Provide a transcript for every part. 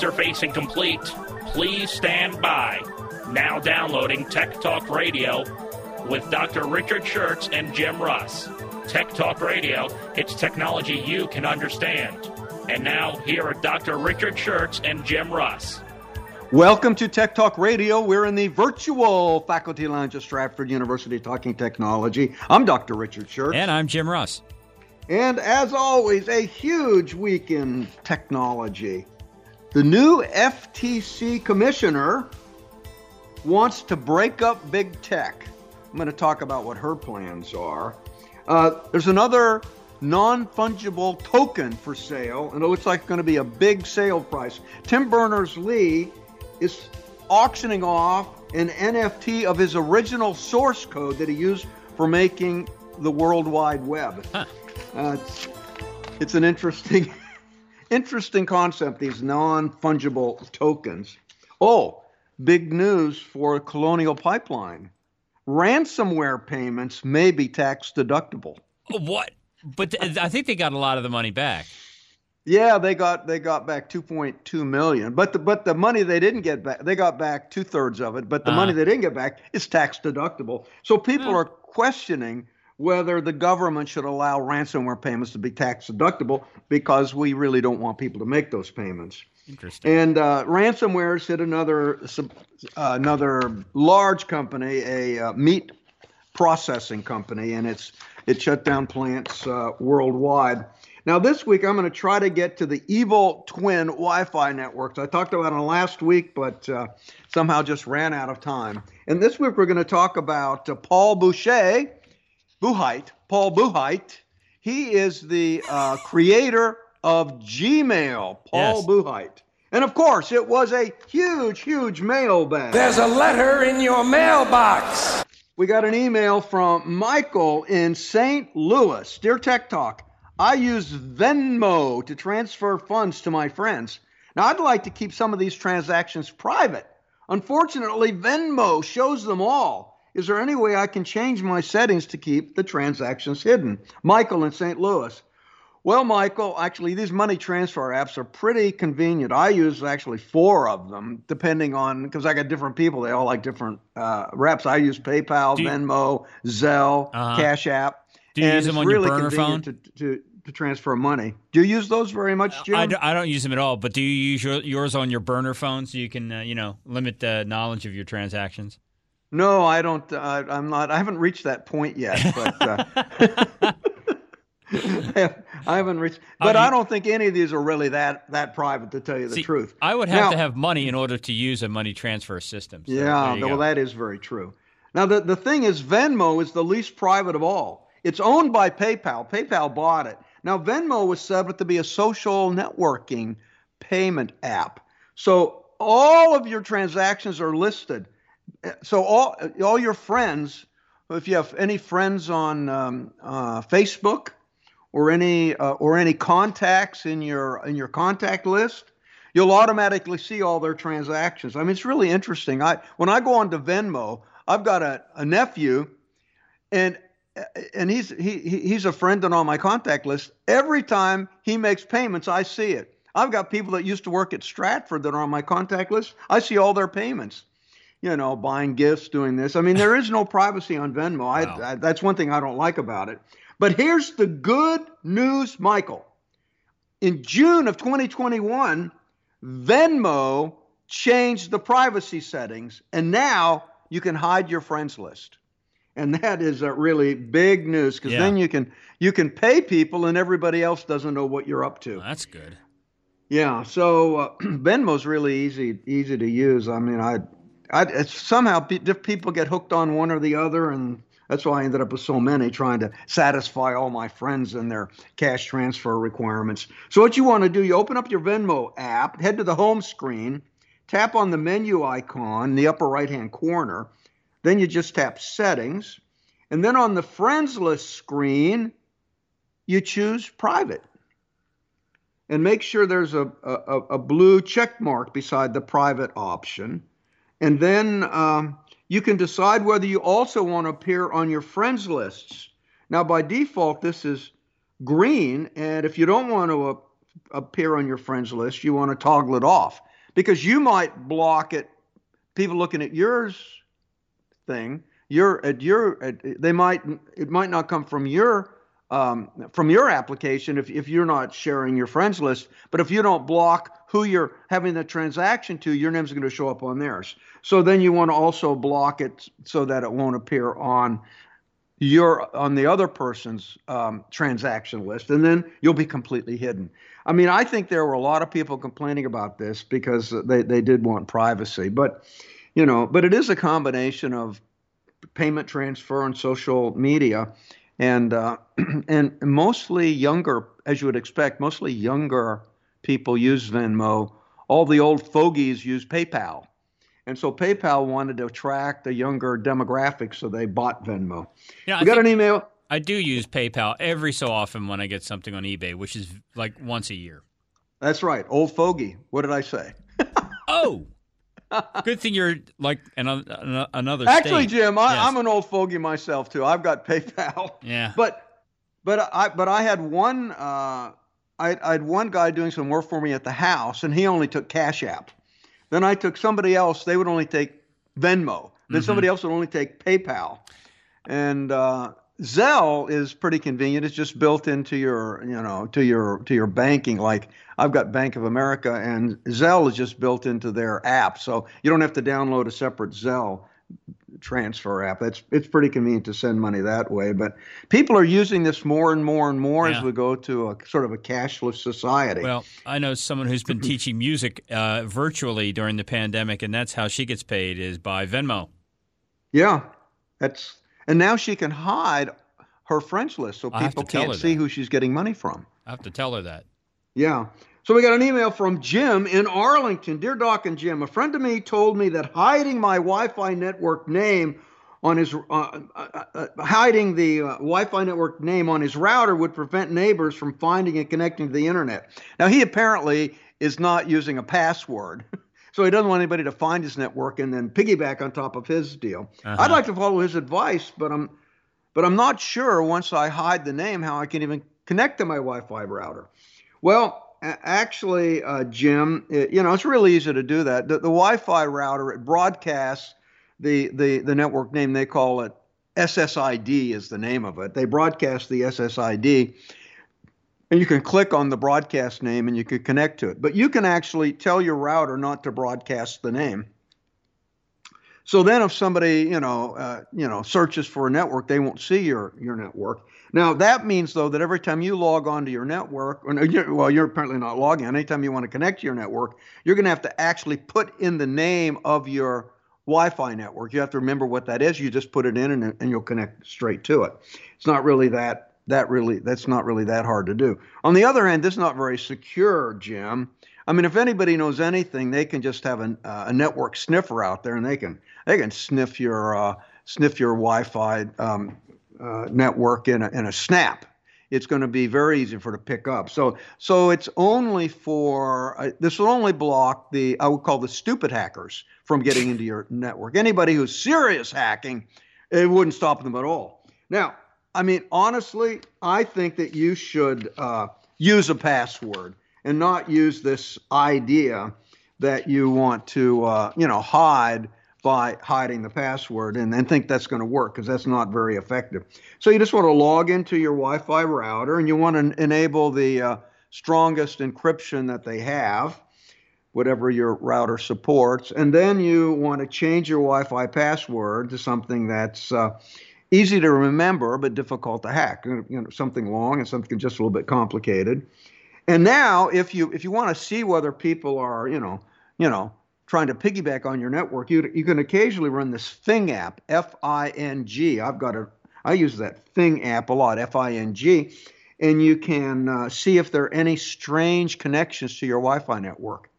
Interfacing complete. Please stand by. Now downloading Tech Talk Radio with Dr. Richard Shurtz and Jim Russ. Tech Talk Radio, it's technology you can understand. And now, here are Dr. Richard Shurtz and Jim Russ. Welcome to Tech Talk Radio. We're in the virtual faculty lounge at Stratford University talking technology. I'm Dr. Richard Shurtz. And I'm Jim Russ. And as always, a huge week in technology. The new FTC commissioner wants to break up big tech. I'm going to talk about what her plans are. Uh, there's another non fungible token for sale, and it looks like it's going to be a big sale price. Tim Berners Lee is auctioning off an NFT of his original source code that he used for making the World Wide Web. Huh. Uh, it's, it's an interesting interesting concept, these non fungible tokens. Oh, big news for Colonial Pipeline. Ransomware payments may be tax deductible. What? But th- I think they got a lot of the money back. Yeah, they got they got back 2.2 million, but the but the money they didn't get back, they got back two thirds of it. But the uh money they didn't get back is tax deductible. So people are questioning whether the government should allow ransomware payments to be tax deductible because we really don't want people to make those payments. Interesting. And uh, ransomware hit another uh, another large company, a uh, meat processing company, and it's it shut down plants uh, worldwide. Now this week I'm going to try to get to the evil twin Wi-Fi networks. I talked about it last week, but uh, somehow just ran out of time. And this week we're going to talk about uh, Paul Boucher Buchheit, Paul Buchheit. He is the uh, creator of Gmail, Paul yes. Buchheit. And of course, it was a huge, huge mailbag. There's a letter in your mailbox. We got an email from Michael in St. Louis. Dear Tech Talk, I use Venmo to transfer funds to my friends. Now, I'd like to keep some of these transactions private. Unfortunately, Venmo shows them all. Is there any way I can change my settings to keep the transactions hidden? Michael in St. Louis. Well, Michael, actually, these money transfer apps are pretty convenient. I use actually four of them, depending on because I got different people. They all like different uh, reps. I use PayPal, you, Venmo, Zelle, uh-huh. Cash App. Do you use them on really your burner phone? To, to, to transfer money. Do you use those very much, Jim? I, do, I don't use them at all. But do you use your, yours on your burner phone so you can, uh, you know, limit the knowledge of your transactions? No, I don't. Uh, I'm not. I haven't reached that point yet. But uh, I haven't reached. But I don't think any of these are really that that private, to tell you the see, truth. I would have now, to have money in order to use a money transfer system. So yeah, well, that is very true. Now the the thing is, Venmo is the least private of all. It's owned by PayPal. PayPal bought it. Now Venmo was set up to be a social networking payment app. So all of your transactions are listed so all all your friends, if you have any friends on um, uh, Facebook or any uh, or any contacts in your in your contact list, you'll automatically see all their transactions. I mean, it's really interesting. I when I go onto Venmo, I've got a, a nephew, and and he's he he's a friend and on my contact list. Every time he makes payments, I see it. I've got people that used to work at Stratford that are on my contact list. I see all their payments you know, buying gifts, doing this. I mean, there is no privacy on Venmo. I, wow. I, that's one thing I don't like about it. But here's the good news, Michael. In June of 2021, Venmo changed the privacy settings, and now you can hide your friends list. And that is a really big news because yeah. then you can you can pay people, and everybody else doesn't know what you're up to. Well, that's good. Yeah, so uh, Venmo's really easy easy to use. I mean, I I, somehow people get hooked on one or the other, and That's why I ended up with so many, trying to satisfy all my friends and their cash transfer requirements. So, what you want to do, you open up your Venmo app, head to the home screen, tap on the menu icon in the upper right hand corner. Then you just tap settings. And then on the friends list screen, you choose private. And make sure there's a, a, a blue check mark beside the private option. And then um, you can decide whether you also want to appear on your friends lists. Now, by default, this is green, and if you don't want to uh, appear on your friends list, you want to toggle it off because you might block it. People looking at yours thing, your at your at, they might it might not come from your um, from your application if, if you're not sharing your friends list. But if you don't block who you're having the transaction to, your name's going to show up on theirs. So then you want to also block it so that it won't appear on your on the other person's um, transaction list, and then you'll be completely hidden. I mean, I think there were a lot of people complaining about this because they, they did want privacy, but you know, but it is a combination of payment transfer and social media and uh, and mostly younger, as you would expect, mostly younger people use Venmo. All the old fogies use PayPal, and so PayPal wanted to attract the younger demographic, so they bought Venmo. Yeah, we got an email. I do use PayPal every so often when I get something on eBay, which is like once a year. That's right, old fogey. What did I say? oh, Good thing you're like another another. Actually, state. Jim, I, yes. I'm an old fogey myself too. I've got PayPal. Yeah. But but I but I had one uh, I, I had one guy doing some work for me at the house, and he only took Cash App. Then I took somebody else; they would only take Venmo. Then Mhm. somebody else would only take PayPal. And uh, Zelle is pretty convenient. It's just built into your, you know, to your to your banking. Like I've got Bank of America, and Zelle is just built into their app, so you don't have to download a separate Zelle transfer app. It's it's pretty convenient to send money that way. But people are using this more and more and more Yeah. as we go to a sort of a cashless society. Well, I know someone who's been teaching music uh, virtually during the pandemic, and that's how she gets paid is by Venmo. Yeah, that's and now she can hide her French list so people can't see that. who she's getting money from. I have to tell her that. Yeah. So we got an email from Jim in Arlington. Dear Doc and Jim, a friend of me told me that hiding my Wi-Fi network name on his uh, uh, uh, hiding the uh, Wi-Fi network name on his router would prevent neighbors from finding and connecting to the internet. Now he apparently is not using a password. So he doesn't want anybody to find his network and then piggyback on top of his deal. Uh-huh. I'd like to follow his advice, but I'm but I'm not sure once I hide the name how I can even connect to my Wi-Fi router. Well, actually, uh, Jim, it, you know it's really easy to do that. The, the Wi-Fi router it broadcasts the the the network name. They call it SSID is the name of it. They broadcast the SSID, and you can click on the broadcast name and you can connect to it. But you can actually tell your router not to broadcast the name. So then, if somebody you know uh, you know searches for a network, they won't see your your network. Now that means though that every time you log on to your network, or well, you're apparently not logging. Anytime you want to connect to your network, you're going to have to actually put in the name of your Wi-Fi network. You have to remember what that is. You just put it in, and, and you'll connect straight to it. It's not really that that really that's not really that hard to do. On the other hand, this is not very secure, Jim. I mean, if anybody knows anything, they can just have an, uh, a network sniffer out there, and they can they can sniff your uh, sniff your Wi-Fi um, uh, network in a, in a snap. It's going to be very easy for to pick up. So so it's only for uh, this will only block the I would call the stupid hackers from getting into your network. Anybody who's serious hacking, it wouldn't stop them at all. Now, I mean, honestly, I think that you should uh, use a password and not use this idea that you want to, uh, you know, hide by hiding the password and, and think that's going to work because that's not very effective. So you just want to log into your Wi-Fi router and you want to enable the uh, strongest encryption that they have, whatever your router supports, and then you want to change your Wi-Fi password to something that's uh, easy to remember but difficult to hack. You know, something long and something just a little bit complicated. And now, if you if you want to see whether people are, you know, you know, trying to piggyback on your network, you you can occasionally run this Fing app, F I N G. I've got it I use that Fing app a lot, F I N G, and you can uh, see if there are any strange connections to your Wi Fi network.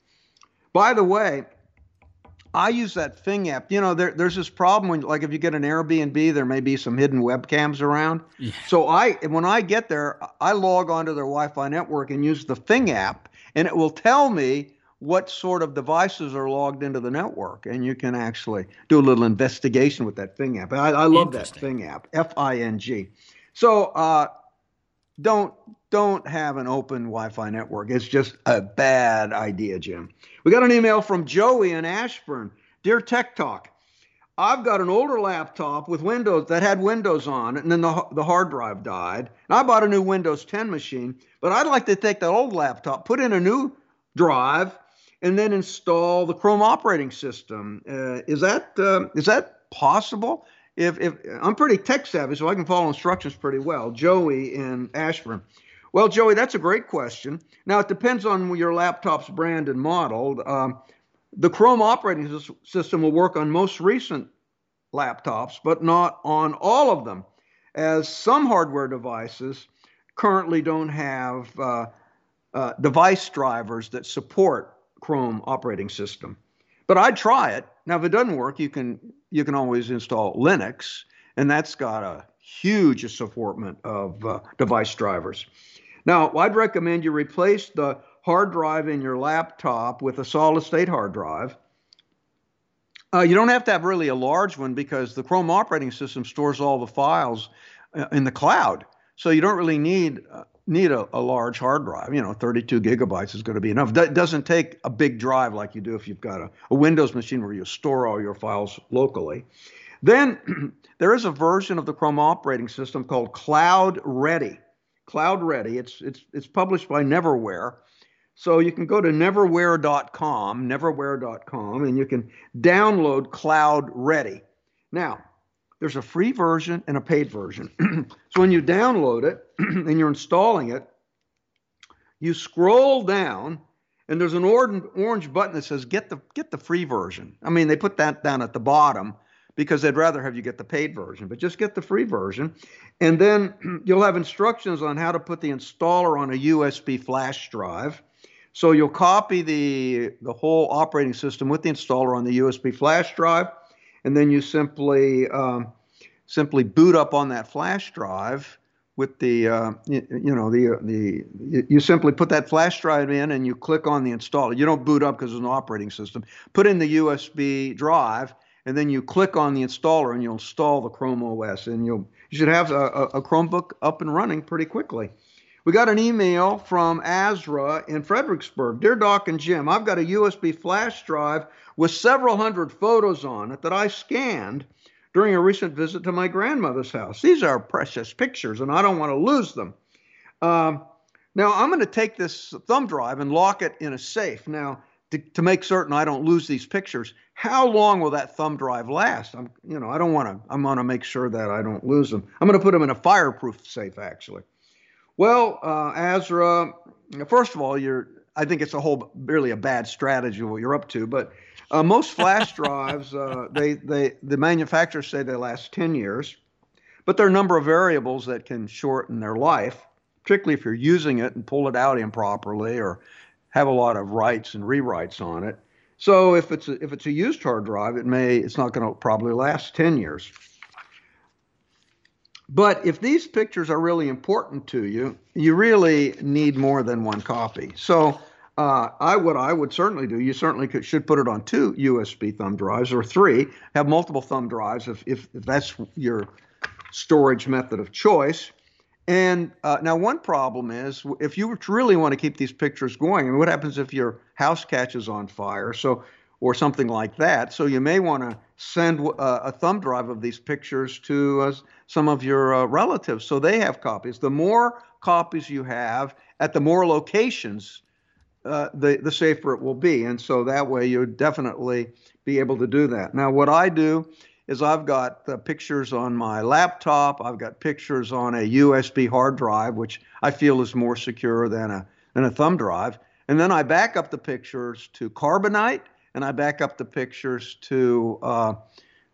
By the way, I use that Fing app. You know, there, there's this problem when, like, if you get an Airbnb, there may be some hidden webcams around. Yeah. So I, when I get there, I log onto their Wi-Fi network and use the Fing app, and it will tell me what sort of devices are logged into the network, and you can actually do a little investigation with that Fing app. I, I love that Fing app, F-I-N-G. So uh, don't don't have an open Wi-Fi network. It's just a bad idea, Jim. We got an email from Joey in Ashburn. Dear Tech Talk, I've got an older laptop with Windows that had Windows on it, and then the, the hard drive died. And I bought a new Windows 10 machine, but I'd like to take that old laptop, put in a new drive, and then install the Chrome operating system. Uh, is that uh, is that possible? If, if I'm pretty tech savvy, so I can follow instructions pretty well. Joey in Ashburn. Well, Joey, that's a great question. Now it depends on your laptop's brand and model. Um, the Chrome operating system will work on most recent laptops, but not on all of them, as some hardware devices currently don't have uh, uh, device drivers that support Chrome operating system. But I'd try it. Now, if it doesn't work, you can you can always install Linux, and that's got a huge assortment of uh, device drivers. Now, I'd recommend you replace the hard drive in your laptop with a solid state hard drive. Uh, you don't have to have really a large one because the Chrome operating system stores all the files uh, in the cloud. So you don't really need uh, need a, a, large hard drive. You know, 32 gigabytes is going to be enough. That doesn't take a big drive like you do if you've got a, a Windows machine where you store all your files locally. Then there is a version of the Chrome operating system called Cloud Ready. Cloud Ready. It's it's it's published by Neverware. So you can go to neverware.com, neverware.com, and you can download Cloud Ready. Now, there's a free version and a paid version. so when you download it and you're installing it, you scroll down and there's an orange button that says get the get the free version. I mean, they put that down at the bottom because they'd rather have you get the paid version, but just get the free version. And then you'll have instructions on how to put the installer on a USB flash drive. So you'll copy the the whole operating system with the installer on the USB flash drive and then you simply um, simply boot up on that flash drive with the uh, you, you, know the the you simply put that flash drive in and you click on the installer. You don't boot up because it's an operating system. Put in the USB drive and then you click on the installer and you'll install the Chrome OS and you'll you should have a, a Chromebook up and running pretty quickly. We got an email from Azra in Fredericksburg. Dear Doc and Jim, I've got a USB flash drive with several hundred photos on it that I scanned during a recent visit to my grandmother's house. These are precious pictures, and I don't want to lose them. Um, now, I'm going to take this thumb drive and lock it in a safe. Now, to, to, make certain I don't lose these pictures, how long will that thumb drive last? I'm, you know, I don't want to. I'm going to make sure that I don't lose them. I'm going to put them in a fireproof safe, actually. Well, uh, Azra, first of all, you're. I think it's a whole really a bad strategy what you're up to, but uh, most flash drives, uh, they they the manufacturers say they last 10 years, but there are a number of variables that can shorten their life, particularly if you're using it and pull it out improperly or have a lot of writes and rewrites on it. So if it's a, if it's a used hard drive, it may it's not going to probably last 10 years. But if these pictures are really important to you, you really need more than one copy. So uh, I what I would certainly do. You certainly could, should put it on two USB thumb drives or three. Have multiple thumb drives if if, if that's your storage method of choice. And uh, now, one problem is if you really want to keep these pictures going, I mean, what happens if your house catches on fire? So or something like that. So you may want to send uh, a thumb drive of these pictures to uh, some of your uh, relatives so they have copies. The more copies you have at the more locations, uh, the the safer it will be. And so that way you would definitely be able to do that. Now, what I do is I've got pictures on my laptop. I've got pictures on a USB hard drive, which I feel is more secure than a than a thumb drive. And then I back up the pictures to Carbonite and I back up the pictures to uh,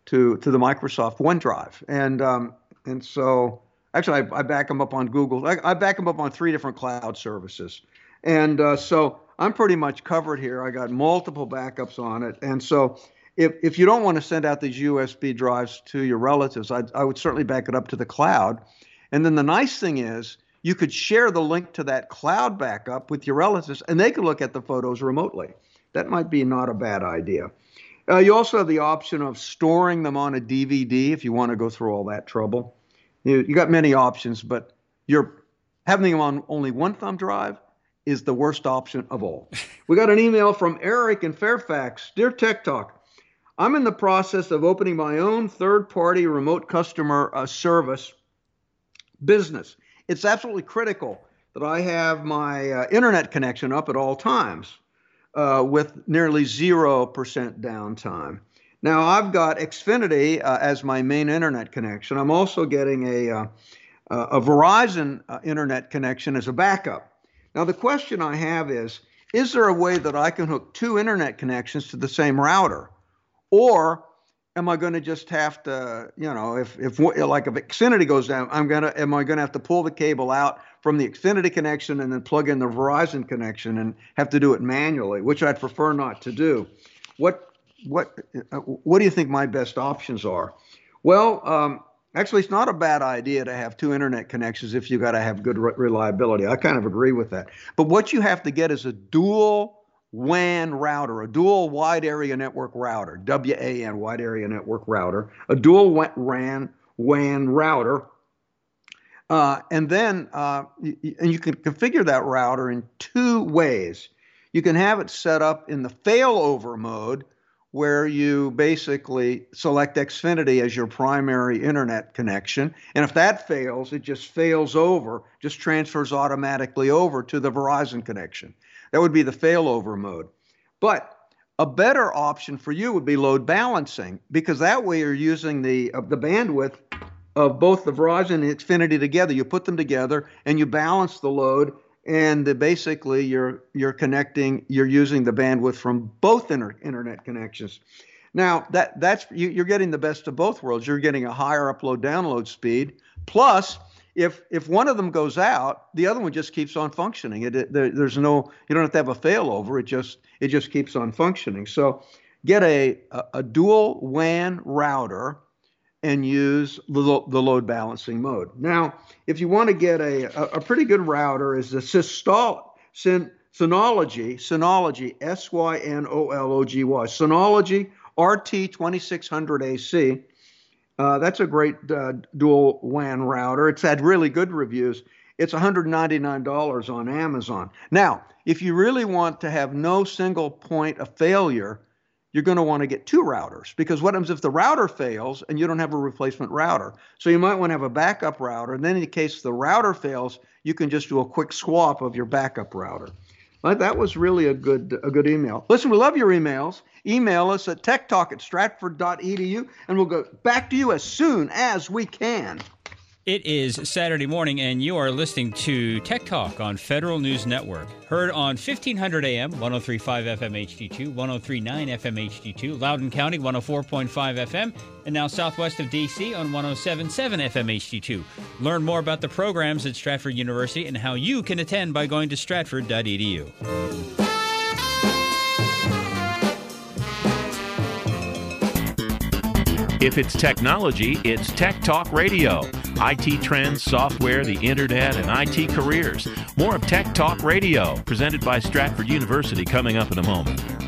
to to the Microsoft OneDrive. And um, And so, actually, I, I back them up on Google. I, I, back them up on three different cloud services. And uh, so I'm pretty much covered here. I got multiple backups on it. And so, if, if you don't want to send out these USB drives to your relatives, I, I would certainly back it up to the cloud. And then the nice thing is, you could share the link to that cloud backup with your relatives and they could look at the photos remotely. That might be not a bad idea. Uh, you also have the option of storing them on a DVD if you want to go through all that trouble. You, you got many options, but you're having them on only one thumb drive is the worst option of all. We got an email from Eric in Fairfax. Dear Tech Talk, I'm in the process of opening my own third party remote customer uh, service business. It's absolutely critical that I have my uh, internet connection up at all times uh, with nearly 0% downtime. Now, I've got Xfinity uh, as my main internet connection. I'm also getting a, uh, a Verizon uh, internet connection as a backup. Now, the question I have is Is there a way that I can hook two internet connections to the same router? Or am I going to just have to, you know, if if like if Xfinity goes down, I'm gonna am I going to have to pull the cable out from the Xfinity connection and then plug in the Verizon connection and have to do it manually, which I'd prefer not to do. What what uh, what do you think my best options are? Well, um, actually, it's not a bad idea to have two internet connections if you got to have good re- reliability. I kind of agree with that. But what you have to get is a dual WAN router, a dual wide area network router, WAN wide area network router, a dual WAN WAN router, uh, and then uh, and you can configure that router in two ways. You can have it set up in the failover mode, where you basically select Xfinity as your primary internet connection, and if that fails, it just fails over, just transfers automatically over to the Verizon connection. That would be the failover mode. But a better option for you would be load balancing because that way you're using the uh, the bandwidth of both the Verizon and Xfinity together. You put them together and you balance the load, and the, basically you're you're connecting. You're using the bandwidth from both inter- internet connections. Now that that's you, are getting the best of both worlds. You're getting a higher upload download speed plus if if one of them goes out, the other one just keeps on functioning. It, it there, there's no you don't have to have a failover. It just it just keeps on functioning. So get a a, a dual WAN router and use the, the load balancing mode. Now, if you want to get a, a, a pretty good router, is the Systol, Syn, Synology, Synology, S Y N O L O G Y, Synology RT2600AC. Uh, that's a great uh, dual WAN router. It's had really good reviews. It's $199 on Amazon. Now, if you really want to have no single point of failure, you're going to want to get two routers because what happens if the router fails and you don't have a replacement router? So you might want to have a backup router. And then in the case the router fails, you can just do a quick swap of your backup router. That was really a good a good email. Listen, we love your emails. Email us at techtalk at stratford.edu and we'll go back to you as soon as we can. It is Saturday morning, and you are listening to Tech Talk on Federal News Network. Heard on 1500 AM, 1035 FM HD2, 1039 FM HD2, Loudoun County, 104.5 FM, and now southwest of DC on 1077 FM HD2. Learn more about the programs at Stratford University and how you can attend by going to stratford.edu. If it's technology, it's Tech Talk Radio. IT trends, software, the internet, and IT careers. More of Tech Talk Radio, presented by Stratford University, coming up in a moment.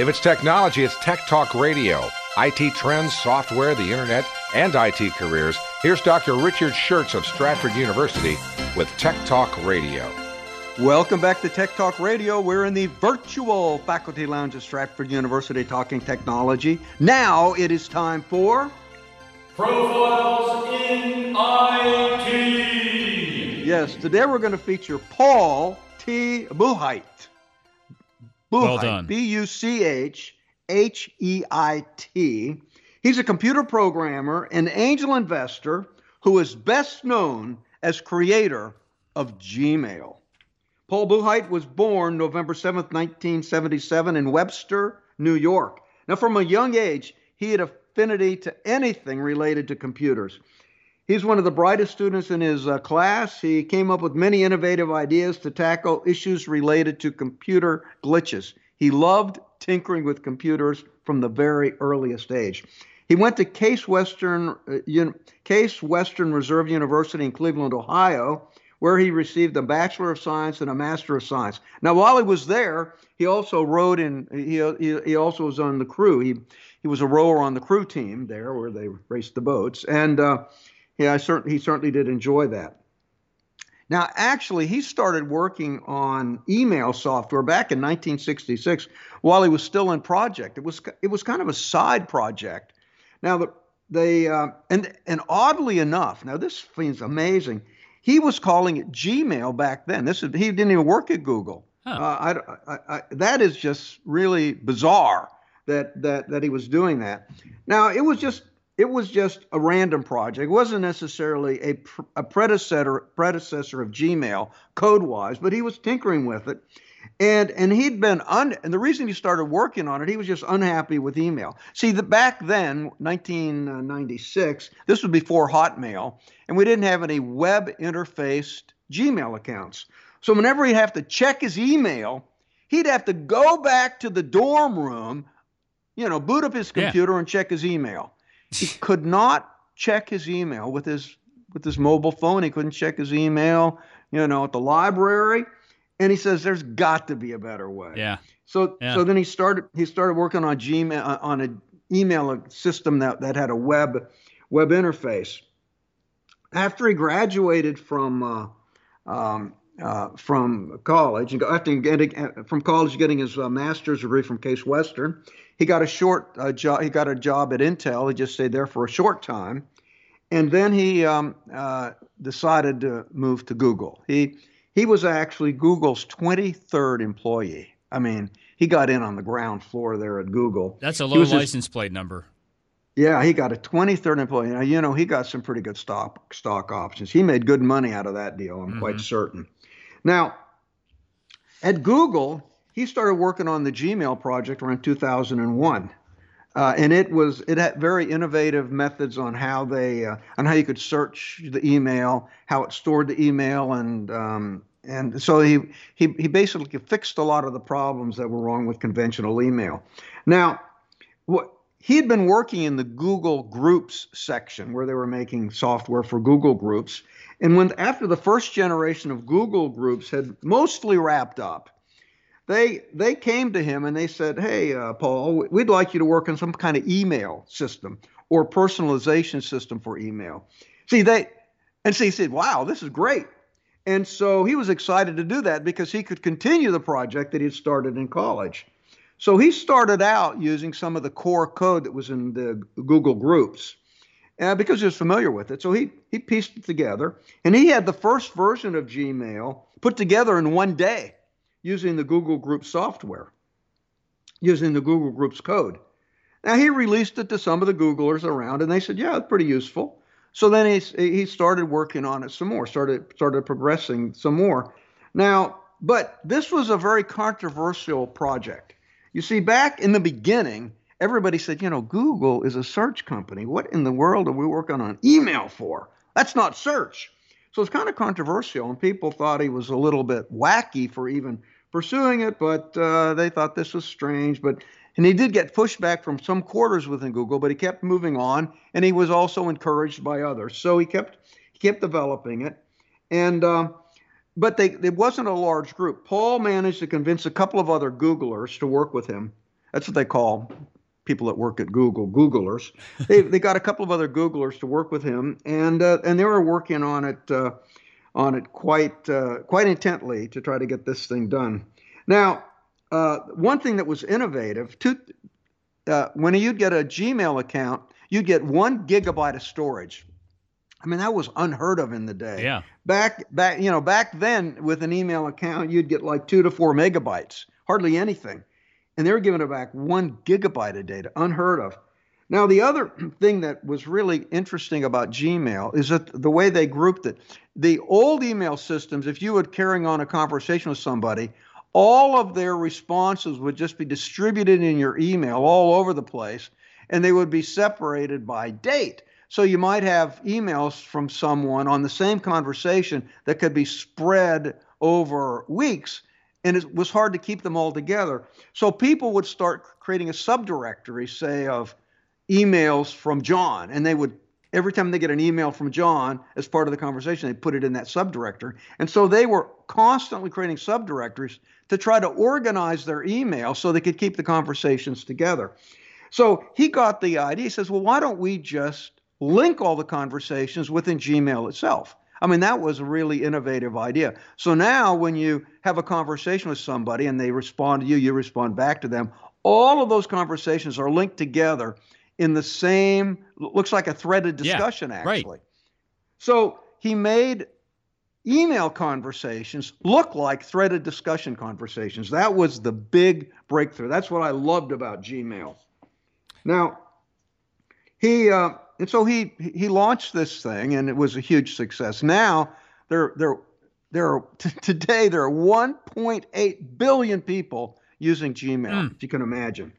If it's technology, it's Tech Talk Radio. IT trends, software, the internet, and IT careers. Here's Dr. Richard Shurtz of Stratford University with Tech Talk Radio. Welcome back to Tech Talk Radio. We're in the virtual faculty lounge at Stratford University talking technology. Now it is time for Profiles in IT. Yes, today we're going to feature Paul T. Buchheit. Buchheit. B U C H H E I T. He's a computer programmer and angel investor who is best known as creator of Gmail. Paul Buchheit was born November 7th, 1977 in Webster, New York. Now, from a young age, he had affinity to anything related to computers. He's one of the brightest students in his uh, class. He came up with many innovative ideas to tackle issues related to computer glitches. He loved tinkering with computers from the very earliest age. He went to Case Western, uh, Un- Case Western Reserve University in Cleveland, Ohio, where he received a Bachelor of Science and a Master of Science. Now, while he was there, he also rowed in. He he, he also was on the crew. He he was a rower on the crew team there, where they raced the boats, and uh, yeah, I certainly he certainly did enjoy that. Now, actually, he started working on email software back in 1966 while he was still in project. It was it was kind of a side project. Now, the, they uh, and and oddly enough, now this seems amazing. He was calling it Gmail back then. This is he didn't even work at Google. Huh. Uh, I, I, I, that is just really bizarre that that that he was doing that. Now, it was just it was just a random project. It wasn't necessarily a, a predecessor predecessor of Gmail code wise, but he was tinkering with it. And and he'd been un and the reason he started working on it, he was just unhappy with email. See, the back then, 1996, this was before Hotmail, and we didn't have any web interfaced Gmail accounts. So whenever he'd have to check his email, he'd have to go back to the dorm room, you know, boot up his Yeah. computer and check his email. He could not check his email with his with his mobile phone. He couldn't check his email, you know, at the library. And he says there's got to be a better way. Yeah. So Yeah. so then he started he started working on Gmail uh, on an email system that that had a web web interface. After he graduated from uh, um, uh, from college, and after getting uh, from college getting his uh, master's degree from Case Western, he got a short uh, job. He got a job at Intel. He just stayed there for a short time, and then he um, uh, decided to move to Google. He he was actually Google's 23rd employee. I mean, he got in on the ground floor there at Google. That's a low license plate number. yeah, he got a 23rd employee. Now, you know, he got some pretty good stock stock options. He made good money out of that deal, I'm quite certain. Now, at Google, he started working on the Gmail project around 2001. Uh, and it was it had very innovative methods on how they uh, on how you could search the email, how it stored the email, and um, and so he, he he basically fixed a lot of the problems that were wrong with conventional email. Now, what he had been working in the Google Groups section where they were making software for Google Groups, and when after the first generation of Google Groups had mostly wrapped up, they they came to him and they said, "Hey, uh, Paul, we'd like you to work on some kind of email system or personalization system for email." See, they and so he said, "Wow, this is great." And so he was excited to do that because he could continue the project that he had started in college. So he started out using some of the core code that was in the Google Groups uh, because he was familiar with it. So he he pieced it together, and he had the first version of Gmail put together in one day using the Google Group software, using the Google Groups code. Now he released it to some of the Googlers around, and they said, "Yeah, it's pretty useful." So then he he started working on it some more, started started progressing some more. Now but this was a very controversial project. You see, back in the beginning, everybody said, you know, Google is a search company. What in the world are we working on email for? That's not search. So it's kind of controversial, and people thought he was a little bit wacky for even pursuing it, but uh, they thought this was strange. But and he did get pushback from some quarters within Google, but he kept moving on, and he was also encouraged by others. So he kept he kept developing it, and um, but they it wasn't a large group. Paul managed to convince a couple of other Googlers to work with him. That's what they call people that work at Google, Googlers. They they got a couple of other Googlers to work with him, and uh, and they were working on it uh, on it quite uh, quite intently to try to get this thing done. Now, uh, one thing that was innovative, to, uh, when you'd get a Gmail account, you'd get one gigabyte of storage. I mean, that was unheard of in the day. Yeah. Back back you know back then with an email account, you'd get like two to four megabytes, hardly anything and they were giving it back one gigabyte of data, unheard of. Now, the other thing that was really interesting about Gmail is that the way they grouped it. The old email systems, if you were carrying on a conversation with somebody, all of their responses would just be distributed in your email all over the place, and they would be separated by date. So you might have emails from someone on the same conversation that could be spread over weeks and it was hard to keep them all together. So people would start creating a subdirectory, say, of emails from John, and they would every time they get an email from John as part of the conversation, they put it in that subdirectory. And so they were constantly creating subdirectories to try to organize their email so they could keep the conversations together. So he got the idea. He says, well, why don't we just link all the conversations within Gmail itself? I mean, that was a really innovative idea. So now when you have a conversation with somebody and they respond to you, you respond back to them, all of those conversations are linked together in the same, looks like a threaded discussion, yeah, actually. Right. So he made email conversations look like threaded discussion conversations. That was the big breakthrough. That's what I loved about Gmail. Now, he, uh, and so he he launched this thing, and it was a huge success. Now there there there are t- today there are 1.8 billion people using Gmail, mm. if you can imagine.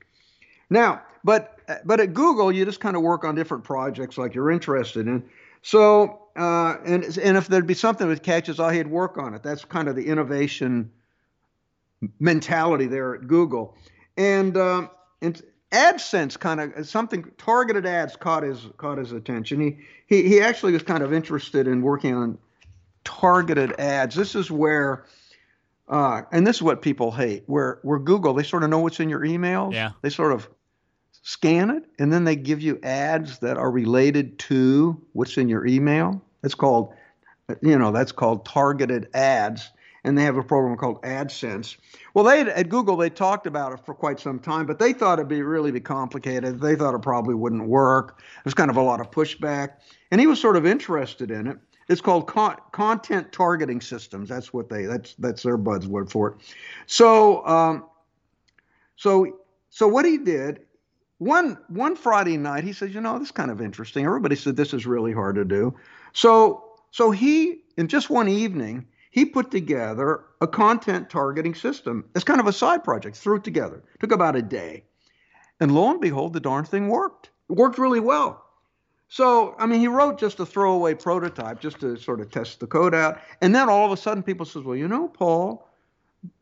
Now, but but at Google, you just kind of work on different projects like you're interested in. So uh, and and if there'd be something that catches eye, he'd work on it. That's kind of the innovation mentality there at Google. And um, and AdSense kind of something targeted ads caught his caught his attention. He he he actually was kind of interested in working on targeted ads. This is where uh, and this is what people hate, where where Google they sort of know what's in your emails. Yeah. They sort of scan it and then they give you ads that are related to what's in your email. It's called you know, that's called targeted ads and they have a program called AdSense. Well, they at Google they talked about it for quite some time, but they thought it'd be really be complicated. They thought it probably wouldn't work. There's kind of a lot of pushback, and he was sort of interested in it. It's called con- content targeting systems. That's what they that's that's their buzzword for it. So um, so so what he did one one Friday night he says, you know, this is kind of interesting. Everybody said this is really hard to do. So so he in just one evening he put together a content targeting system as kind of a side project, threw it together. Took about a day. And lo and behold, the darn thing worked. It worked really well. So, I mean, he wrote just a throwaway prototype just to sort of test the code out. And then all of a sudden, people says, well, you know, Paul,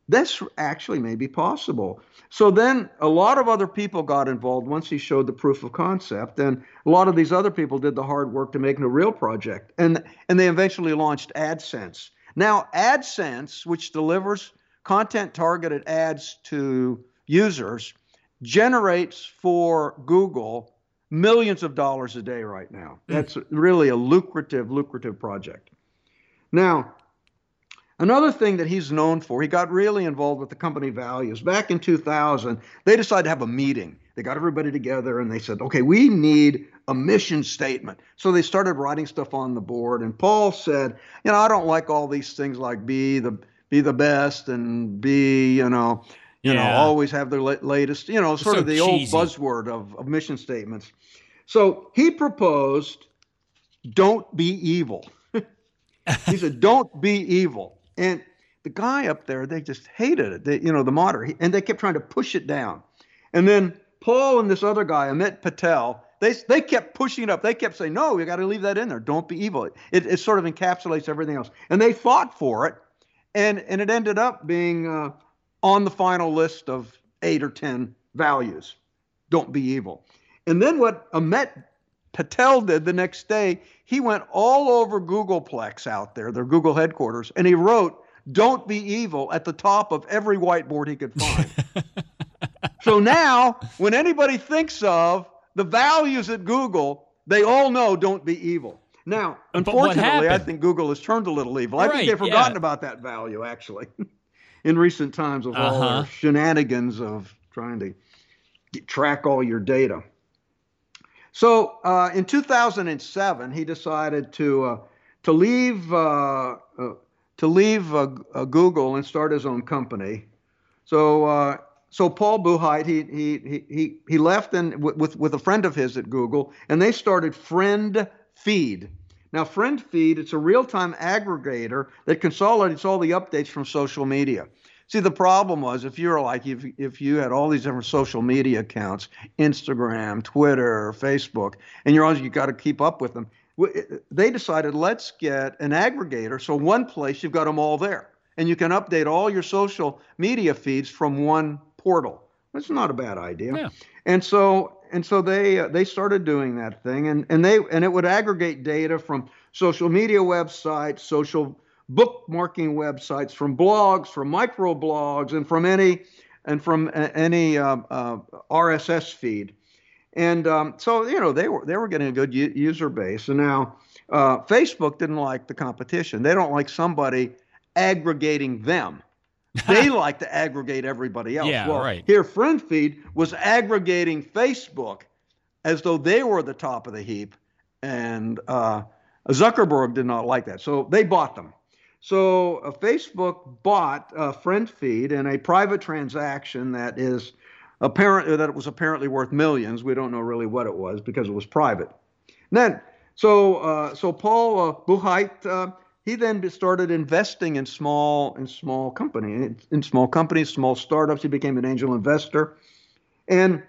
this actually may be possible. So then a lot of other people got involved once he showed the proof of concept. And a lot of these other people did the hard work to make a real project. And, and they eventually launched AdSense. Now, AdSense, which delivers content targeted ads to users, generates for Google millions of dollars a day right now. Hmm. That's really a lucrative, lucrative project. Now, another thing that he's known for, he got really involved with the company values. Back in 2000, they decided to have a meeting. They got everybody together and they said, okay, we need a mission statement. So they started writing stuff on the board. And Paul said, you know, I don't like all these things like be the be the best and be, you know, you yeah. know, always have the latest, you know, sort so of the cheesy. old buzzword of, of mission statements. So he proposed, don't be evil. he said, don't be evil. And the guy up there, they just hated it. They, you know, the moderator, and they kept trying to push it down. And then Paul and this other guy, Amit Patel, they they kept pushing it up. They kept saying, "No, you got to leave that in there. Don't be evil." It, it sort of encapsulates everything else. And they fought for it, and and it ended up being uh, on the final list of eight or ten values. Don't be evil. And then what Amit Patel did the next day, he went all over Googleplex out there, their Google headquarters, and he wrote, Don't be evil at the top of every whiteboard he could find. so now, when anybody thinks of the values at Google, they all know don't be evil. Now, unfortunately, I think Google has turned a little evil. I right, think they've forgotten yeah. about that value, actually, in recent times of all Uh-huh. their shenanigans of trying to get, track all your data. So uh, in 2007, he decided to uh, to leave uh, uh, to leave uh, uh, Google and start his own company. So uh, so Paul Buchheit he he he he left and with with a friend of his at Google, and they started Friend Feed. Now, Friend Feed it's a real-time aggregator that consolidates all the updates from social media. See, the problem was if you're like if if you had all these different social media accounts, Instagram, Twitter, Facebook, and you're always you got to keep up with them. They decided let's get an aggregator, so one place you've got them all there, and you can update all your social media feeds from one portal. That's not a bad idea. Yeah. And so and so they uh, they started doing that thing, and and they and it would aggregate data from social media websites, social bookmarking websites, from blogs, from microblogs, and from any and from any uh, uh, RSS feed. And um, so you know they were they were getting a good u- user base, and now uh, Facebook didn't like the competition. They don't like somebody aggregating them. they like to aggregate everybody else. Yeah, well, right. Here, FriendFeed was aggregating Facebook as though they were the top of the heap, and uh, Zuckerberg did not like that, so they bought them. So uh, Facebook bought uh, FriendFeed in a private transaction that is apparent that it was apparently worth millions. We don't know really what it was because it was private. And Then, so uh, so Paul uh, Buchheit, uh, he then started investing in small in small company in, small companies, small startups. He became an angel investor, and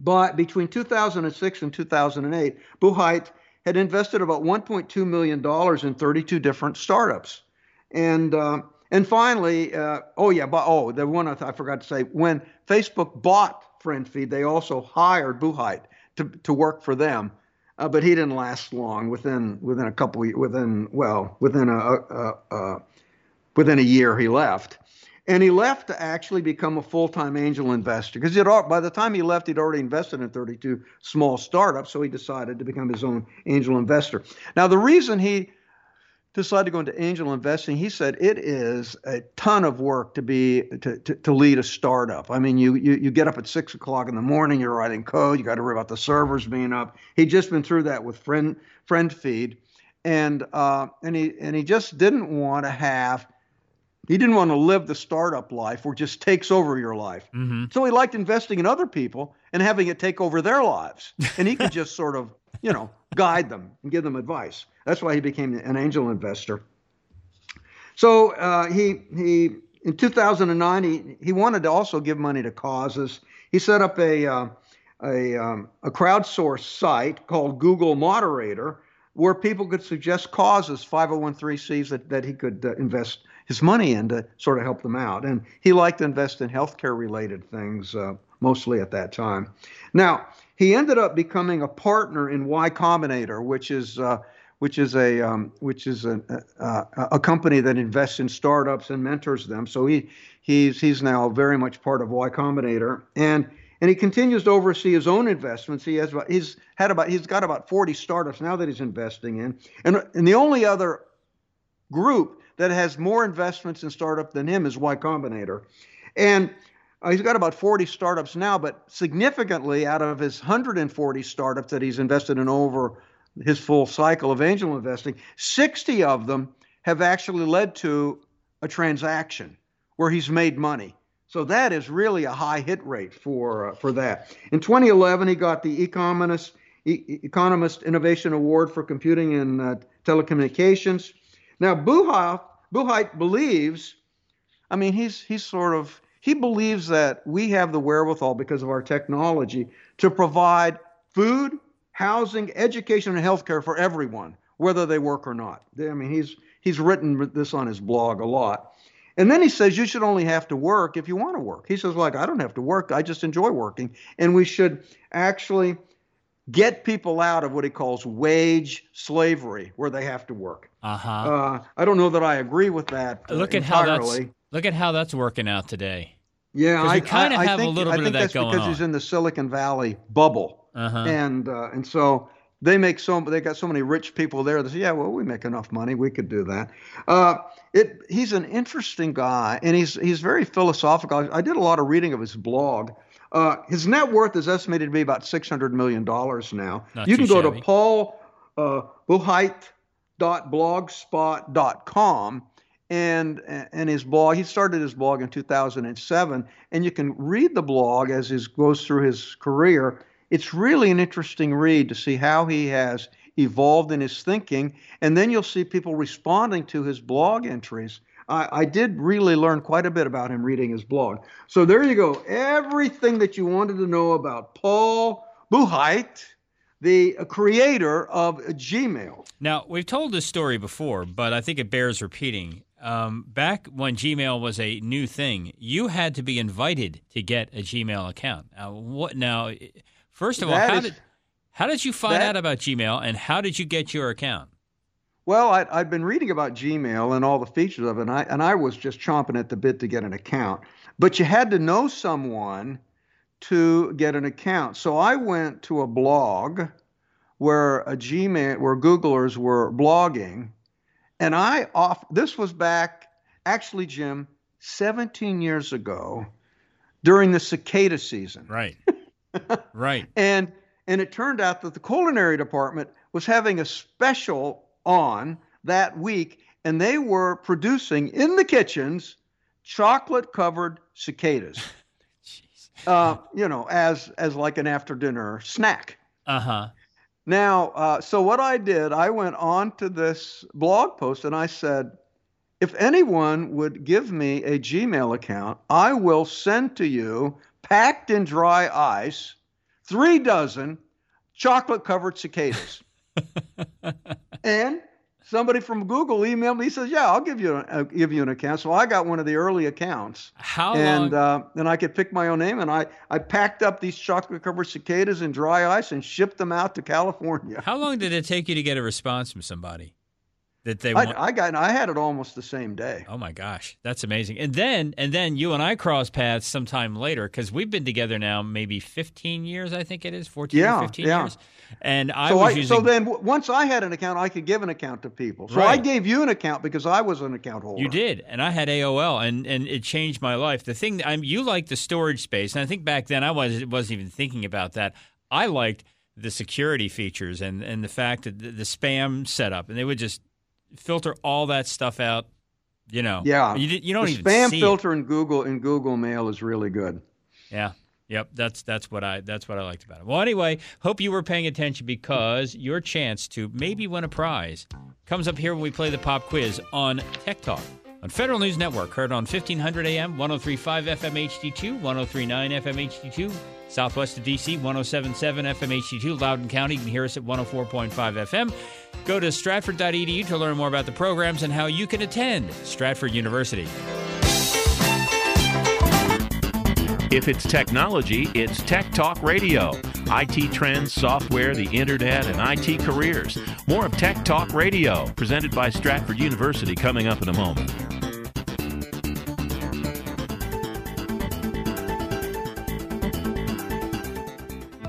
but between 2006 and 2008, Buchheit had invested about 1.2 million dollars in 32 different startups, and uh, and finally, uh, oh yeah, but oh the one I, I forgot to say when Facebook bought FriendFeed, they also hired Buchheit to to work for them, uh, but he didn't last long. Within within a couple within well within a, a, a within a year he left. And he left to actually become a full-time angel investor because by the time he left, he'd already invested in 32 small startups. So he decided to become his own angel investor. Now, the reason he decided to go into angel investing, he said it is a ton of work to be to, to, to lead a startup. I mean, you, you you get up at six o'clock in the morning, you're writing code, you got to worry about the servers being up. He'd just been through that with friend friend feed, and uh, and he and he just didn't want to have he didn't want to live the startup life where it just takes over your life. Mm-hmm. So he liked investing in other people and having it take over their lives. And he could just sort of, you know, guide them and give them advice. That's why he became an angel investor. So uh, he he in 2009 he, he wanted to also give money to causes. He set up a uh, a um, a crowdsourced site called Google Moderator where people could suggest causes 501c that that he could uh, invest his money in to sort of help them out. And he liked to invest in healthcare related things uh, mostly at that time. Now, he ended up becoming a partner in Y Combinator, which is uh, which is a um, which is a, a, a company that invests in startups and mentors them. So he he's he's now very much part of Y Combinator, and and he continues to oversee his own investments. He has about he's had about he's got about 40 startups now that he's investing in, and and the only other group that has more investments in startup than him is Y Combinator, and uh, he's got about 40 startups now. But significantly, out of his 140 startups that he's invested in over his full cycle of angel investing, 60 of them have actually led to a transaction where he's made money. So that is really a high hit rate for uh, for that. In 2011, he got the Economist e- Economist Innovation Award for Computing and uh, Telecommunications. Now, Buchheit believes I mean, he's he's sort of he believes that we have the wherewithal because of our technology to provide food, housing, education, and health care for everyone, whether they work or not. I mean, he's he's written this on his blog a lot. And then he says you should only have to work if you want to work. He says, like, I don't have to work. I just enjoy working. And we should actually get people out of what he calls wage slavery, where they have to work. Uh-huh. Uh, I don't know that I agree with that. Uh, look at entirely. how that's look at how that's working out today. Yeah, I kind of have think, a little I bit of that that's going because he's in the Silicon Valley bubble, Uh-huh. and uh, and so they make so they got so many rich people there They say, yeah, well, we make enough money, we could do that. Uh, it he's an interesting guy, and he's he's very philosophical. I, I did a lot of reading of his blog. Uh, his net worth is estimated to be about six hundred million dollars now. Not you can go shabby. to Paul uh, and and his blog. He started his blog in 2007, and you can read the blog as he goes through his career. It's really an interesting read to see how he has evolved in his thinking, and then you'll see people responding to his blog entries. I, I did really learn quite a bit about him reading his blog. So there you go. Everything that you wanted to know about Paul Buchheit, the creator of Gmail. Now, we've told this story before, but I think it bears repeating. Um, back when Gmail was a new thing, you had to be invited to get a Gmail account. What? Now, first of all, That how is- did how did you find that- out about Gmail, and how did you get your account? Well, I, I'd been reading about Gmail and all the features of it, and I, and I was just chomping at the bit to get an account. But you had to know someone to get an account. So I went to a blog where a Gmail, where Googlers were blogging, and I off. This was back, actually, Jim, 17 years ago, during the cicada season. Right. right. And and it turned out that the culinary department was having a special on that week, and they were producing in the kitchens chocolate covered cicadas. uh, you know, as as like an after dinner snack. Uh huh. Now, uh, so what I did, I went on to this blog post and I said, if anyone would give me a Gmail account, I will send to you, packed in dry ice, three dozen chocolate covered cicadas. and somebody from Google emailed me. He says, "Yeah, I'll give you a, I'll give you an account." So I got one of the early accounts, How and long? uh, and I could pick my own name. And I I packed up these chocolate covered cicadas in dry ice and shipped them out to California. how long did it take you to get a response from somebody that they want? I, I got I had it almost the same day. Oh my gosh, that's amazing! And then, and then you and I cross paths sometime later because we've been together now maybe fifteen years, I think it is, fourteen Yeah, or fifteen yeah. years. And I so was I, using so then w- once I had an account, I could give an account to people. So I gave you an account because I was an account holder. You did, and I had AOL, and, and it changed my life. The thing I'm, you like the storage space, and I think back then I was wasn't even thinking about that. I liked the security features and, and the fact that the, the spam setup, and they would just filter all that stuff out. You know, Yeah, you, you don't the even spam see it. filter in Google in Google Mail is really good. Yeah. Yep, that's that's what I that's what I liked about it. Well, anyway, hope you were paying attention because your chance to maybe win a prize comes up here when we play the pop quiz on Tech Talk on Federal News Network, heard on 1500 AM, 1035 FM HD2, 1039 FM HD2, southwest of DC, 1077 FM HD2, Loudoun County. You can hear us at 104.5 FM. Go to stratford.edu to learn more about the programs and how you can attend Stratford University. If it's technology, it's Tech Talk Radio. IT trends, software, the internet, and IT careers. More of Tech Talk Radio, presented by Stratford University, coming up in a moment.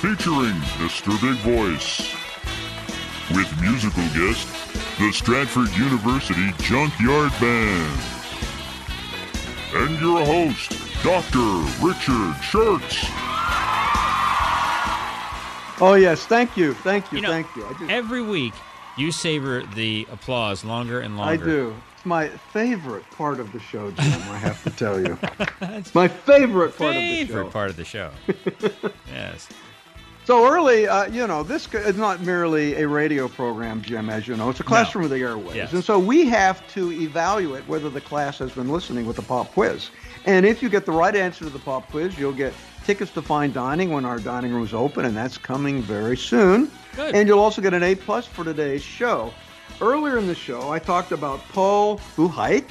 featuring Mr. Big Voice, with musical guest, the Stratford University Junkyard Band, and your host, Dr. Richard Shurtz. Oh yes, thank you, thank you, You know, thank you. I just, Every week, you savor the applause longer and longer. I do. It's my favorite part of the show, Jim. I have to tell you, it's my favorite part Favorite of the show. Favorite part of the show. yes. So early, uh, you know, this is not merely a radio program, Jim, as you know. It's a classroom of the airways. Yes. And so we have to evaluate whether the class has been listening with the pop quiz. And if you get the right answer to the pop quiz, you'll get tickets to fine dining when our dining room's open, and that's coming very soon. Good. And you'll also get an A plus for today's show. Earlier in the show, I talked about Paul Buchheit.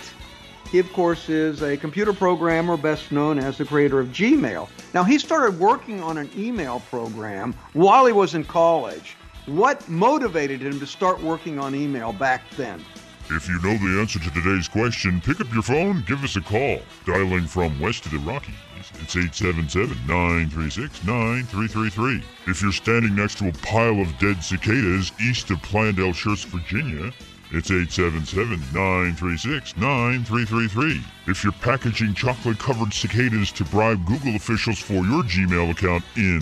He, of course, is a computer programmer best known as the creator of Gmail. Now, he started working on an email program while he was in college. What motivated him to start working on email back then? If you know the answer to today's question, pick up your phone, give us a call. Dialing from west of the Rockies, it's 877-936-9333. If you're standing next to a pile of dead cicadas east of Plandale Shirts, Virginia, it's 877-936-9333. If you're packaging chocolate-covered cicadas to bribe Google officials for your Gmail account in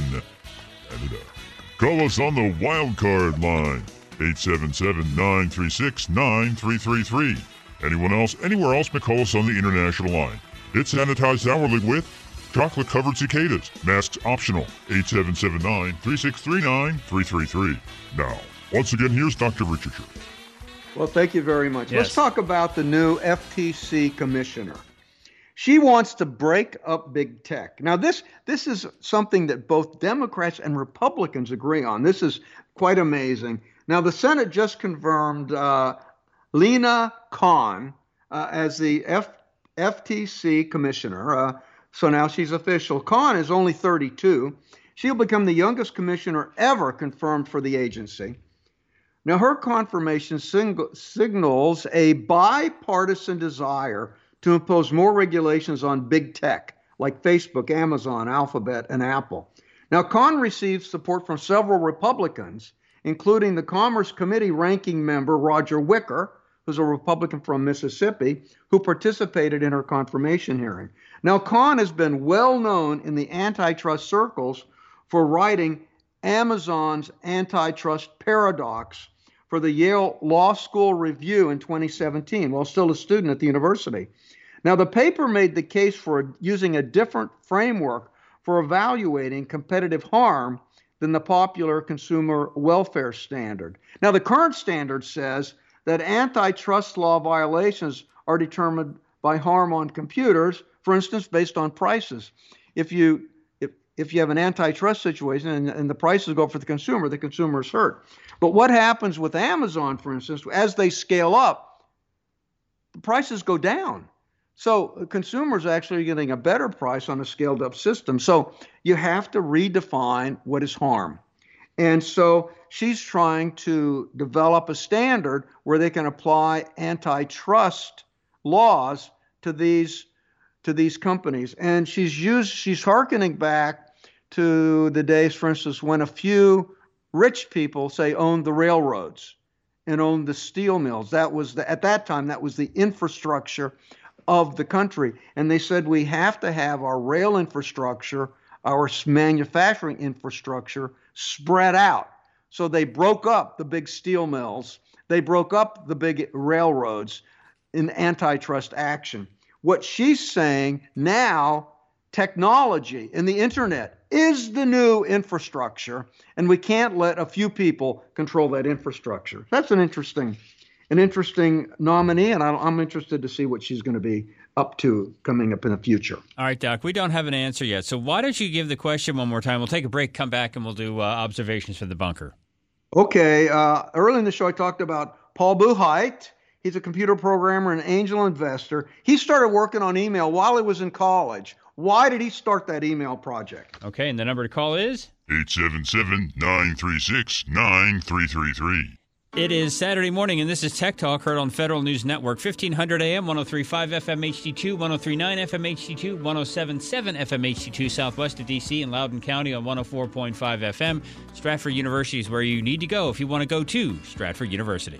Canada, call us on the wildcard line. 877-936-9333. Anyone else, anywhere else may call us on the international line. It's sanitized hourly with chocolate-covered cicadas. Masks optional. 8779-3639-333. Now, once again, here's Dr. Richard. Well, thank you very much. Yes. Let's talk about the new FTC commissioner. She wants to break up big tech. Now, this this is something that both Democrats and Republicans agree on. This is quite amazing. Now, the Senate just confirmed uh, Lina Khan uh, as the F- FTC commissioner. Uh, so now she's official. Khan is only 32. She'll become the youngest commissioner ever confirmed for the agency. Now, her confirmation sing- signals a bipartisan desire to impose more regulations on big tech like Facebook, Amazon, Alphabet, and Apple. Now, Khan received support from several Republicans, including the Commerce Committee ranking member Roger Wicker, who's a Republican from Mississippi, who participated in her confirmation hearing. Now, Khan has been well known in the antitrust circles for writing Amazon's antitrust paradox for the Yale Law School Review in 2017 while still a student at the university. Now, the paper made the case for using a different framework for evaluating competitive harm than the popular consumer welfare standard. Now, the current standard says that antitrust law violations are determined by harm on computers, for instance, based on prices. If you if, you have an antitrust situation and, and the prices go up for the consumer, the consumer is hurt. But what happens with Amazon, for instance, as they scale up, the prices go down. So uh, consumers are actually getting a better price on a scaled up system. So you have to redefine what is harm. And so she's trying to develop a standard where they can apply antitrust laws to these to these companies. And she's used she's hearkening back to the days, for instance, when a few rich people say owned the railroads and owned the steel mills. That was the, at that time that was the infrastructure of the country. And they said we have to have our rail infrastructure our manufacturing infrastructure spread out. So they broke up the big steel mills, they broke up the big railroads in antitrust action. What she's saying now, technology and the internet is the new infrastructure, and we can't let a few people control that infrastructure. That's an interesting, an interesting nominee, and I'm interested to see what she's going to be up to coming up in the future. All right, Doc, we don't have an answer yet. So why don't you give the question one more time? We'll take a break, come back, and we'll do uh, observations for the bunker. Okay. Uh, early in the show, I talked about Paul Buchheit. He's a computer programmer and angel investor. He started working on email while he was in college. Why did he start that email project? Okay, and the number to call is 877 936 9333. It is Saturday morning, and this is Tech Talk, heard on Federal News Network, 1500 AM, 1035 FM HD2, 1039 FM HD2, 1077 FM HD2, southwest of DC and Loudoun County on 104.5 FM. Stratford University is where you need to go if you want to go to Stratford University.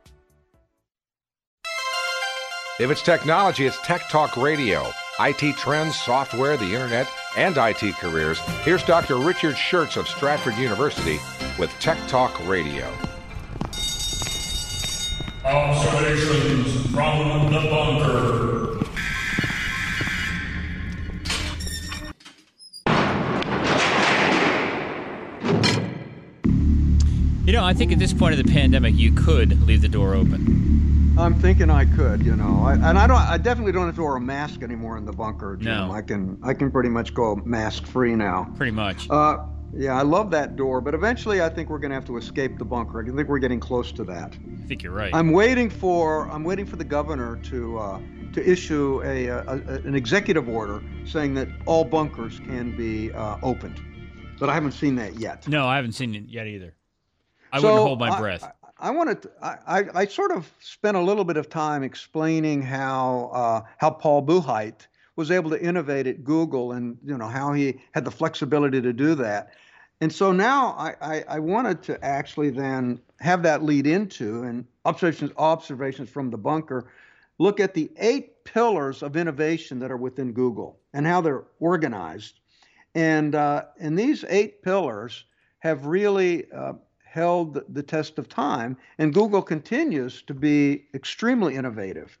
If it's technology, it's Tech Talk Radio. IT trends, software, the internet, and IT careers. Here's Dr. Richard Shurtz of Stratford University with Tech Talk Radio. Observations from the bunker. You know, I think at this point of the pandemic, you could leave the door open. I'm thinking I could, you know, I, and I don't. I definitely don't have to wear a mask anymore in the bunker, Jim. No. I can. I can pretty much go mask free now. Pretty much. Uh, yeah, I love that door, but eventually I think we're going to have to escape the bunker. I think we're getting close to that. I think you're right. I'm waiting for. I'm waiting for the governor to uh, to issue a, a, a, an executive order saying that all bunkers can be uh, opened, but I haven't seen that yet. No, I haven't seen it yet either. I So, wouldn't hold my I- breath. I, wanted. To, I, I I sort of spent a little bit of time explaining how uh, how Paul Buchheit was able to innovate at Google, and you know how he had the flexibility to do that. And so now I, I, I wanted to actually then have that lead into and observations observations from the bunker, look at the eight pillars of innovation that are within Google and how they're organized. And uh, and these eight pillars have really uh, held the test of time, and Google continues to be extremely innovative.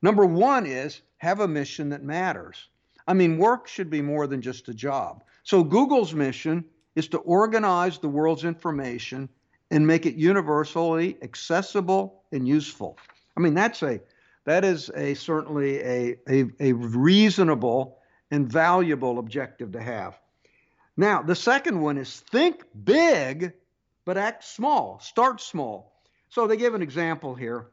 Number one is have a mission that matters. I mean, work should be more than just a job. So Google's mission is to organize the world's information and make it universally accessible and useful. I mean, that's a that is a certainly a, a, a reasonable and valuable objective to have. Now, the second one is think big, but act small. Start small. So they give an example here.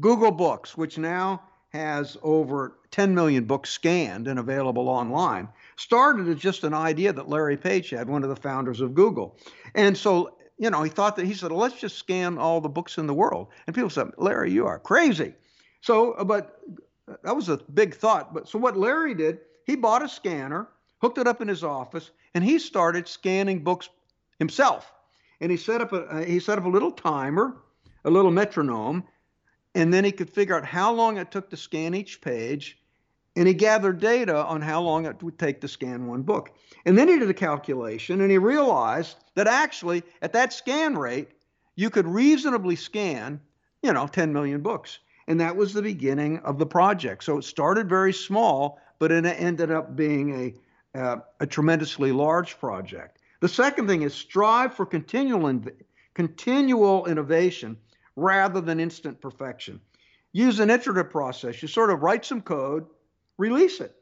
Google Books, which now has over 10 million books scanned and available online, started as just an idea that Larry Page had, one of the founders of Google. And so, you know, he thought that he said, let's just scan all the books in the world. And people said, Larry, you are crazy. So, uh, but that was a big thought. But so what Larry did, he bought a scanner, hooked it up in his office, and he started scanning books himself. And he set up a uh, he set up a little timer, a little metronome, and then he could figure out how long it took to scan each page, and he gathered data on how long it would take to scan one book. And then he did a calculation, and he realized that actually, at that scan rate, you could reasonably scan, you know, 10 million books. And that was the beginning of the project. So it started very small, but it ended up being a, uh, a tremendously large project. The second thing is strive for continual, continual innovation rather than instant perfection. Use an iterative process. You sort of write some code, release it,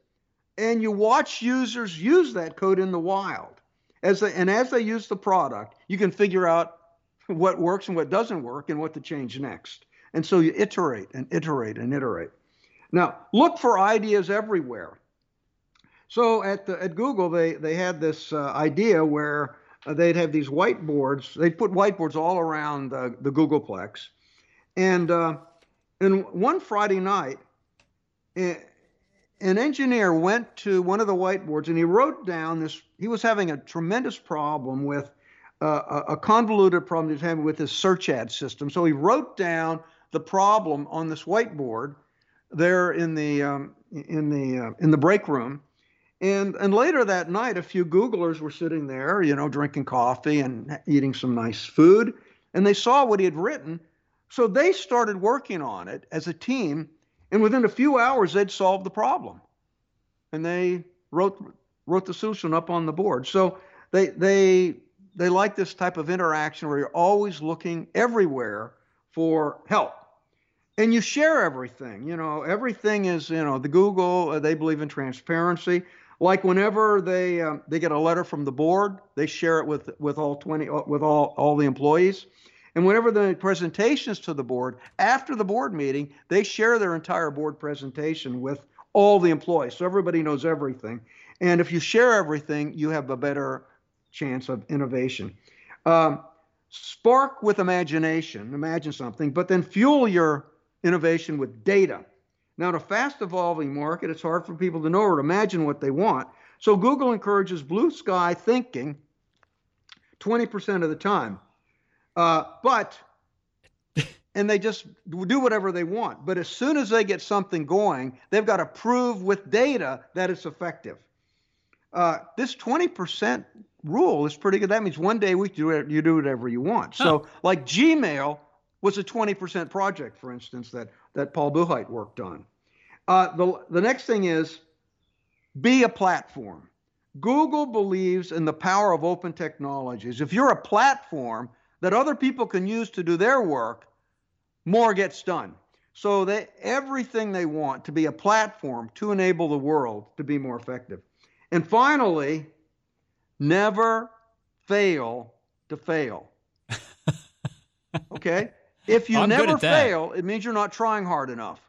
and you watch users use that code in the wild. As they, and as they use the product, you can figure out what works and what doesn't work and what to change next. And so you iterate and iterate and iterate. Now, look for ideas everywhere. So at, the, at Google, they, they had this uh, idea where uh, they'd have these whiteboards. They'd put whiteboards all around uh, the Googleplex. And, uh, and one Friday night, an engineer went to one of the whiteboards and he wrote down this. He was having a tremendous problem with uh, a convoluted problem he was having with his search ad system. So he wrote down the problem on this whiteboard there in the um, in the uh, in the break room and and later that night, a few Googlers were sitting there, you know, drinking coffee and eating some nice food, and they saw what he had written. So they started working on it as a team, and within a few hours, they'd solved the problem, and they wrote wrote the solution up on the board. So they they they like this type of interaction where you're always looking everywhere for help and you share everything you know everything is you know the google uh, they believe in transparency like whenever they um, they get a letter from the board, they share it with with all 20 uh, with all all the employees. And whenever the presentations to the board, after the board meeting, they share their entire board presentation with all the employees. So everybody knows everything. And if you share everything, you have a better chance of innovation. Um, spark with imagination, imagine something, but then fuel your innovation with data. Now, in a fast evolving market, it's hard for people to know or to imagine what they want. So Google encourages blue sky thinking 20% of the time. Uh, but, and they just do whatever they want. But as soon as they get something going, they've got to prove with data that it's effective. Uh, this 20% rule is pretty good. That means one day a week you do, you do whatever you want. Huh. So, like Gmail was a 20% project, for instance, that that Paul Buchheit worked on. Uh, the, the next thing is be a platform. Google believes in the power of open technologies. If you're a platform that other people can use to do their work, more gets done. So they everything they want to be a platform to enable the world to be more effective. And finally, never fail to fail. okay? If you I'm never fail, it means you're not trying hard enough.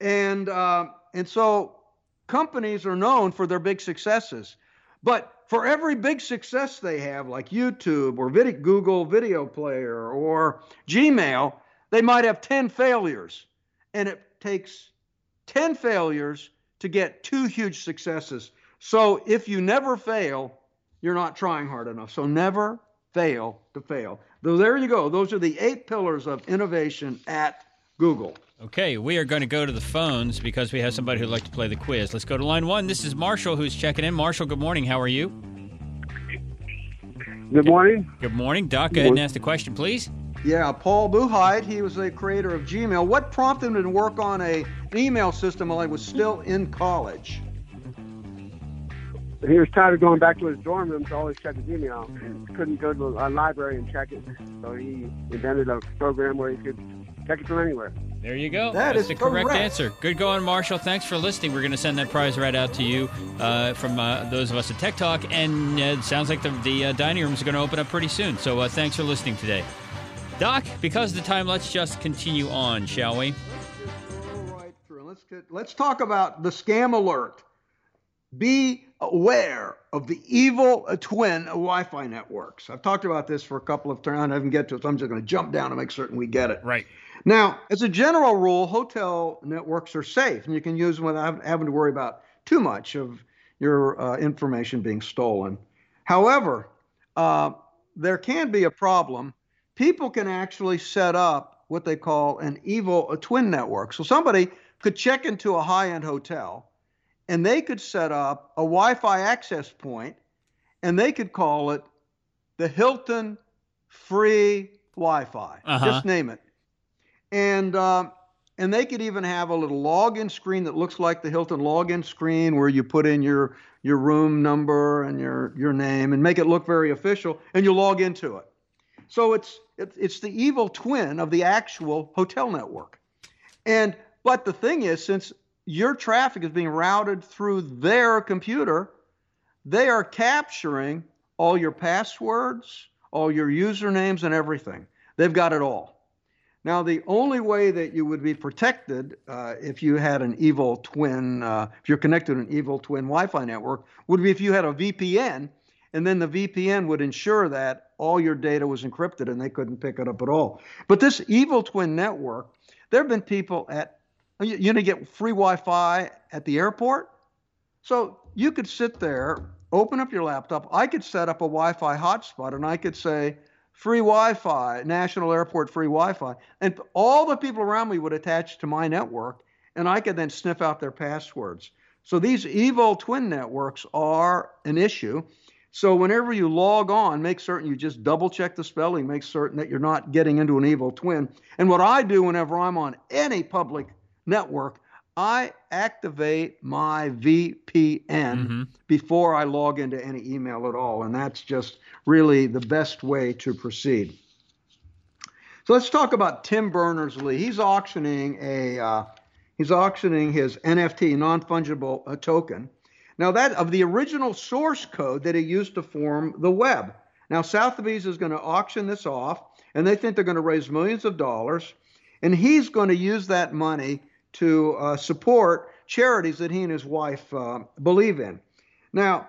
And uh, and so companies are known for their big successes, but for every big success they have, like YouTube or video, Google Video Player or Gmail, they might have 10 failures. And it takes 10 failures to get two huge successes. So if you never fail, you're not trying hard enough. So never fail to fail. So there you go. Those are the eight pillars of innovation at Google. Okay, we are going to go to the phones because we have somebody who'd like to play the quiz. Let's go to line one. This is Marshall who's checking in. Marshall, good morning. How are you? Good morning. Good morning. Doc, go ahead and ask the question, please. Yeah, Paul Buchheit, he was the creator of Gmail. What prompted him to work on a, email system while he was still in college? He was tired of going back to his dorm room to always check his email and couldn't go to a library and check it. So he invented a program where he could check it from anywhere. There you go. That That's is the correct, correct. answer. Good going, Marshall. Thanks for listening. We're going to send that prize right out to you uh, from uh, those of us at Tech Talk. And uh, it sounds like the, the uh, dining room is going to open up pretty soon. So uh, thanks for listening today. Doc, because of the time, let's just continue on, shall we? All right, Drew. Let's get, let's talk about the scam alert. Be aware of the evil twin Wi-Fi networks. I've talked about this for a couple of times. I didn't get to it, so I'm just going to jump down and make certain we get it. Right. Now, as a general rule, hotel networks are safe, and you can use them without having to worry about too much of your uh, information being stolen. However, uh, there can be a problem. People can actually set up what they call an evil a twin network. So somebody could check into a high-end hotel and they could set up a Wi-Fi access point and they could call it the Hilton free Wi-Fi. Uh-huh. Just name it. And um, and they could even have a little login screen that looks like the Hilton login screen where you put in your your room number and your your name and make it look very official and you log into it. So it's it's, it's the evil twin of the actual hotel network. And but the thing is since your traffic is being routed through their computer, they are capturing all your passwords, all your usernames and everything. They've got it all. Now, the only way that you would be protected uh, if you had an evil twin, uh, if you're connected to an evil twin Wi Fi network, would be if you had a VPN, and then the VPN would ensure that all your data was encrypted and they couldn't pick it up at all. But this evil twin network, there have been people at, you, you know, get free Wi Fi at the airport. So you could sit there, open up your laptop. I could set up a Wi Fi hotspot and I could say, free Wi-Fi, National Airport free Wi-Fi, and all the people around me would attach to my network, and I could then sniff out their passwords. So these evil twin networks are an issue. So whenever you log on, make certain you just double check the spelling, make certain that you're not getting into an evil twin. And what I do whenever I'm on any public network, I activate my VPN Mm-hmm. before I log into any email at all. And that's just really the best way to proceed. So let's talk about Tim Berners Lee. He's auctioning a uh, he's auctioning his NFT non fungible uh, token. Now that of the original source code that he used to form the web. Now Sotheby's is going to auction this off, and they think they're going to raise millions of dollars, and he's going to use that money to uh, support charities that he and his wife uh, believe in. Now,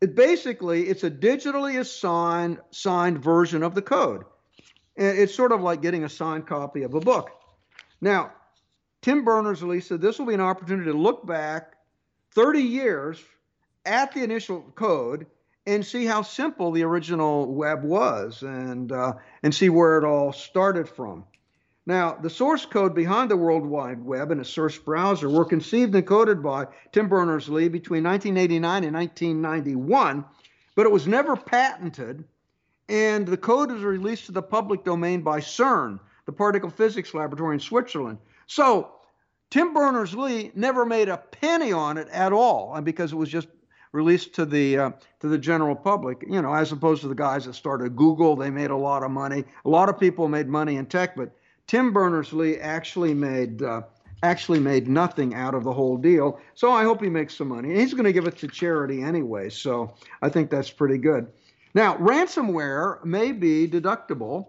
it basically it's a digitally assigned signed version of the code. It's sort of like getting a signed copy of a book. Now, Tim Berners-Lee said this will be an opportunity to look back 30 years at the initial code and see how simple the original web was and uh, and see where it all started from. Now, the source code behind the World Wide Web and its source browser were conceived and coded by Tim Berners-Lee between 1989 and 1991, but it was never patented, and the code was released to the public domain by CERN, the particle physics laboratory in Switzerland. So, Tim Berners-Lee never made a penny on it at all, and because it was just released to the uh, to the general public, you know, as opposed to the guys that started Google, they made a lot of money. A lot of people made money in tech, but Tim Berners-Lee actually made uh, actually made nothing out of the whole deal. So I hope he makes some money. He's going to give it to charity anyway, so I think that's pretty good. Now, ransomware may be deductible.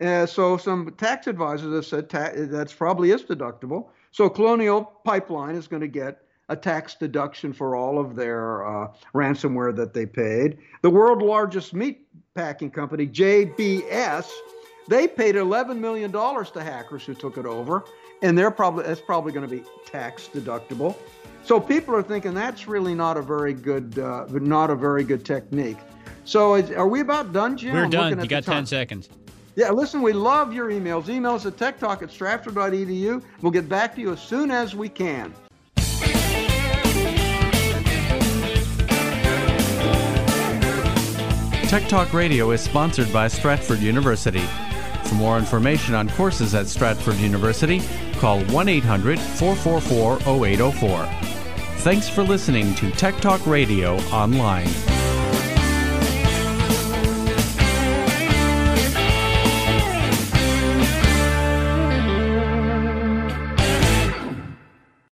Uh, so some tax advisors have said ta- that's probably is deductible. So Colonial Pipeline is going to get a tax deduction for all of their uh, ransomware that they paid. The world largest meat packing company, JBS, they paid 11 million dollars to hackers who took it over, and they're probably that's probably going to be tax deductible. So people are thinking that's really not a very good uh, not a very good technique. So is, are we about done, Jim? We're I'm done. You got 10 seconds. Yeah, listen, we love your emails. Emails at techtalk at stratford.edu. We'll get back to you as soon as we can. Tech Talk Radio is sponsored by Stratford University. For more information on courses at Stratford University, call 1 800 444 0804. Thanks for listening to Tech Talk Radio Online.